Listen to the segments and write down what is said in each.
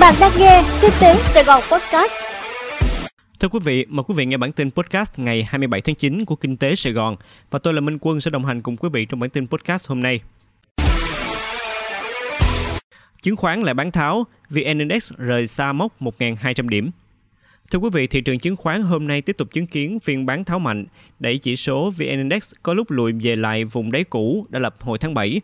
Bạn đang nghe Kinh tế Sài Gòn Podcast. Thưa quý vị, mời quý vị nghe bản tin podcast ngày 27 tháng 9 của Kinh tế Sài Gòn và tôi là Minh Quân sẽ đồng hành cùng quý vị trong bản tin podcast hôm nay. Chứng khoán lại bán tháo, VN Index rời xa mốc 1.200 điểm. Thưa quý vị, thị trường chứng khoán hôm nay tiếp tục chứng kiến phiên bán tháo mạnh, đẩy chỉ số VN Index có lúc lùi về lại vùng đáy cũ đã lập hồi tháng 7.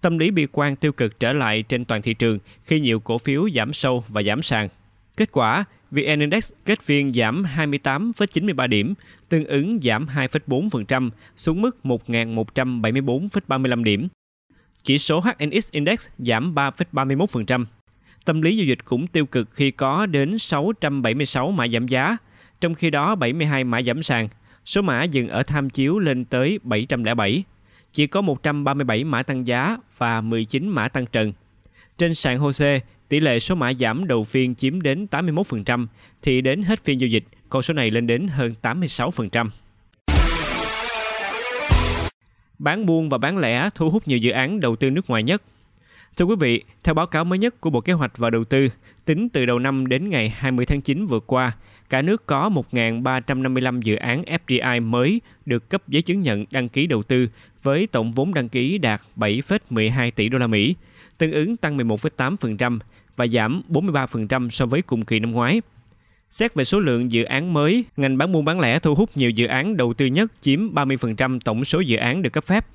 Tâm lý bi quan tiêu cực trở lại trên toàn thị trường khi nhiều cổ phiếu giảm sâu và giảm sàn. Kết quả, VN Index kết phiên giảm 28,93 điểm, tương ứng giảm 2,4% xuống mức 1.174,35 điểm. Chỉ số HNX Index giảm 3,31%. Tâm lý giao dịch cũng tiêu cực khi có đến 676 mã giảm giá, trong khi đó 72 mã giảm sàn. Số mã dừng ở tham chiếu lên tới 707. Chỉ có 137 mã tăng giá và 19 mã tăng trần. Trên sàn HOSE, tỷ lệ số mã giảm đầu phiên chiếm đến 81%, thì đến hết phiên giao dịch, con số này lên đến hơn 86%. Bán buôn và bán lẻ thu hút nhiều dự án đầu tư nước ngoài nhất. Thưa quý vị, theo báo cáo mới nhất của Bộ Kế hoạch và Đầu tư, tính từ đầu năm đến ngày 20 tháng 9 vừa qua, cả nước có 1.355 dự án FDI mới được cấp giấy chứng nhận đăng ký đầu tư với tổng vốn đăng ký đạt 7,12 tỷ đô la Mỹ, tương ứng tăng 11,8% và giảm 43% so với cùng kỳ năm ngoái. Xét về số lượng dự án mới, ngành bán buôn bán lẻ thu hút nhiều dự án đầu tư nhất chiếm 30% tổng số dự án được cấp phép.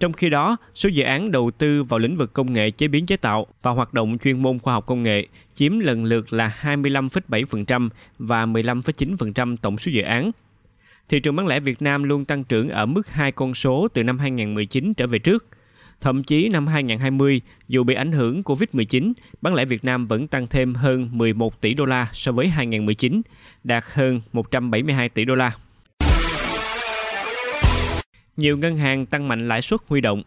Trong khi đó, số dự án đầu tư vào lĩnh vực công nghệ chế biến chế tạo và hoạt động chuyên môn khoa học công nghệ chiếm lần lượt là 25,7% và 15,9% tổng số dự án. Thị trường bán lẻ Việt Nam luôn tăng trưởng ở mức hai con số từ năm 2019 trở về trước. Thậm chí năm 2020, dù bị ảnh hưởng Covid-19, bán lẻ Việt Nam vẫn tăng thêm hơn 11 tỷ đô la so với 2019, đạt hơn 172 tỷ đô la nhiều ngân hàng tăng mạnh lãi suất huy động.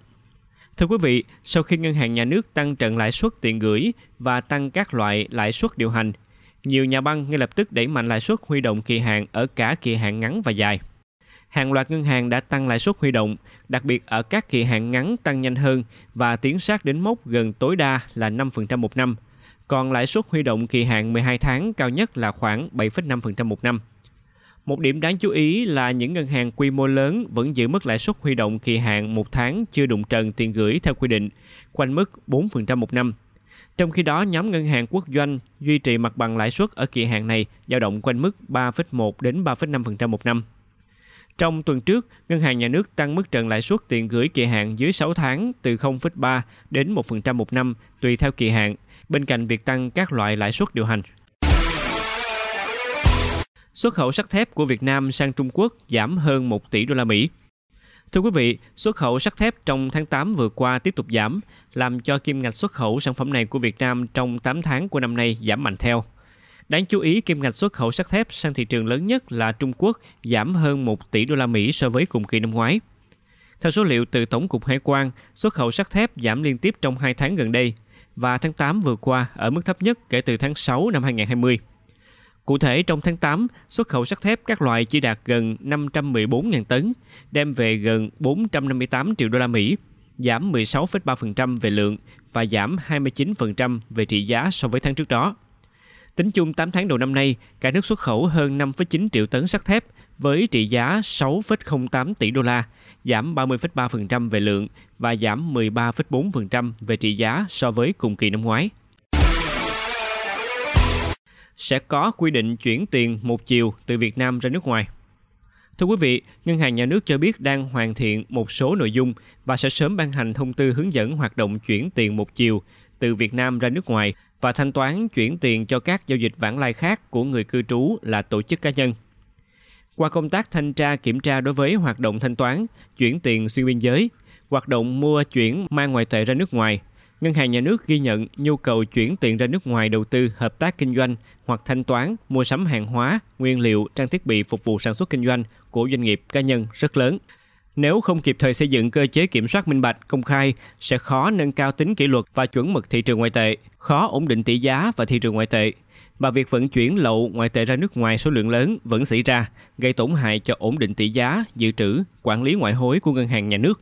Thưa quý vị, sau khi ngân hàng nhà nước tăng trần lãi suất tiền gửi và tăng các loại lãi suất điều hành, nhiều nhà băng ngay lập tức đẩy mạnh lãi suất huy động kỳ hạn ở cả kỳ hạn ngắn và dài. Hàng loạt ngân hàng đã tăng lãi suất huy động, đặc biệt ở các kỳ hạn ngắn tăng nhanh hơn và tiến sát đến mốc gần tối đa là 5% một năm. Còn lãi suất huy động kỳ hạn 12 tháng cao nhất là khoảng 7,5% một năm. Một điểm đáng chú ý là những ngân hàng quy mô lớn vẫn giữ mức lãi suất huy động kỳ hạn một tháng chưa đụng trần tiền gửi theo quy định, quanh mức 4% một năm. Trong khi đó, nhóm ngân hàng quốc doanh duy trì mặt bằng lãi suất ở kỳ hạn này dao động quanh mức 3,1 đến 3,5% một năm. Trong tuần trước, Ngân hàng Nhà nước tăng mức trần lãi suất tiền gửi kỳ hạn dưới 6 tháng từ 0,3 đến 1% một năm tùy theo kỳ hạn, bên cạnh việc tăng các loại lãi suất điều hành. Xuất khẩu sắt thép của Việt Nam sang Trung Quốc giảm hơn 1 tỷ đô la Mỹ. Thưa quý vị, xuất khẩu sắt thép trong tháng 8 vừa qua tiếp tục giảm, làm cho kim ngạch xuất khẩu sản phẩm này của Việt Nam trong 8 tháng của năm nay giảm mạnh theo. Đáng chú ý, kim ngạch xuất khẩu sắt thép sang thị trường lớn nhất là Trung Quốc giảm hơn 1 tỷ đô la Mỹ so với cùng kỳ năm ngoái. Theo số liệu từ Tổng cục Hải quan, xuất khẩu sắt thép giảm liên tiếp trong 2 tháng gần đây và tháng 8 vừa qua ở mức thấp nhất kể từ tháng 6 năm 2020. Cụ thể, trong tháng 8, xuất khẩu sắt thép các loại chỉ đạt gần 514.000 tấn, đem về gần 458 triệu đô la Mỹ, giảm 16,3% về lượng và giảm 29% về trị giá so với tháng trước đó. Tính chung 8 tháng đầu năm nay, cả nước xuất khẩu hơn 5,9 triệu tấn sắt thép với trị giá 6,08 tỷ đô la, giảm 30,3% về lượng và giảm 13,4% về trị giá so với cùng kỳ năm ngoái sẽ có quy định chuyển tiền một chiều từ Việt Nam ra nước ngoài. Thưa quý vị, Ngân hàng Nhà nước cho biết đang hoàn thiện một số nội dung và sẽ sớm ban hành thông tư hướng dẫn hoạt động chuyển tiền một chiều từ Việt Nam ra nước ngoài và thanh toán chuyển tiền cho các giao dịch vãng lai khác của người cư trú là tổ chức cá nhân. Qua công tác thanh tra kiểm tra đối với hoạt động thanh toán, chuyển tiền xuyên biên giới, hoạt động mua chuyển mang ngoại tệ ra nước ngoài Ngân hàng nhà nước ghi nhận nhu cầu chuyển tiền ra nước ngoài đầu tư, hợp tác kinh doanh hoặc thanh toán, mua sắm hàng hóa, nguyên liệu, trang thiết bị phục vụ sản xuất kinh doanh của doanh nghiệp cá nhân rất lớn. Nếu không kịp thời xây dựng cơ chế kiểm soát minh bạch, công khai, sẽ khó nâng cao tính kỷ luật và chuẩn mực thị trường ngoại tệ, khó ổn định tỷ giá và thị trường ngoại tệ. Và việc vận chuyển lậu ngoại tệ ra nước ngoài số lượng lớn vẫn xảy ra, gây tổn hại cho ổn định tỷ giá, dự trữ, quản lý ngoại hối của ngân hàng nhà nước.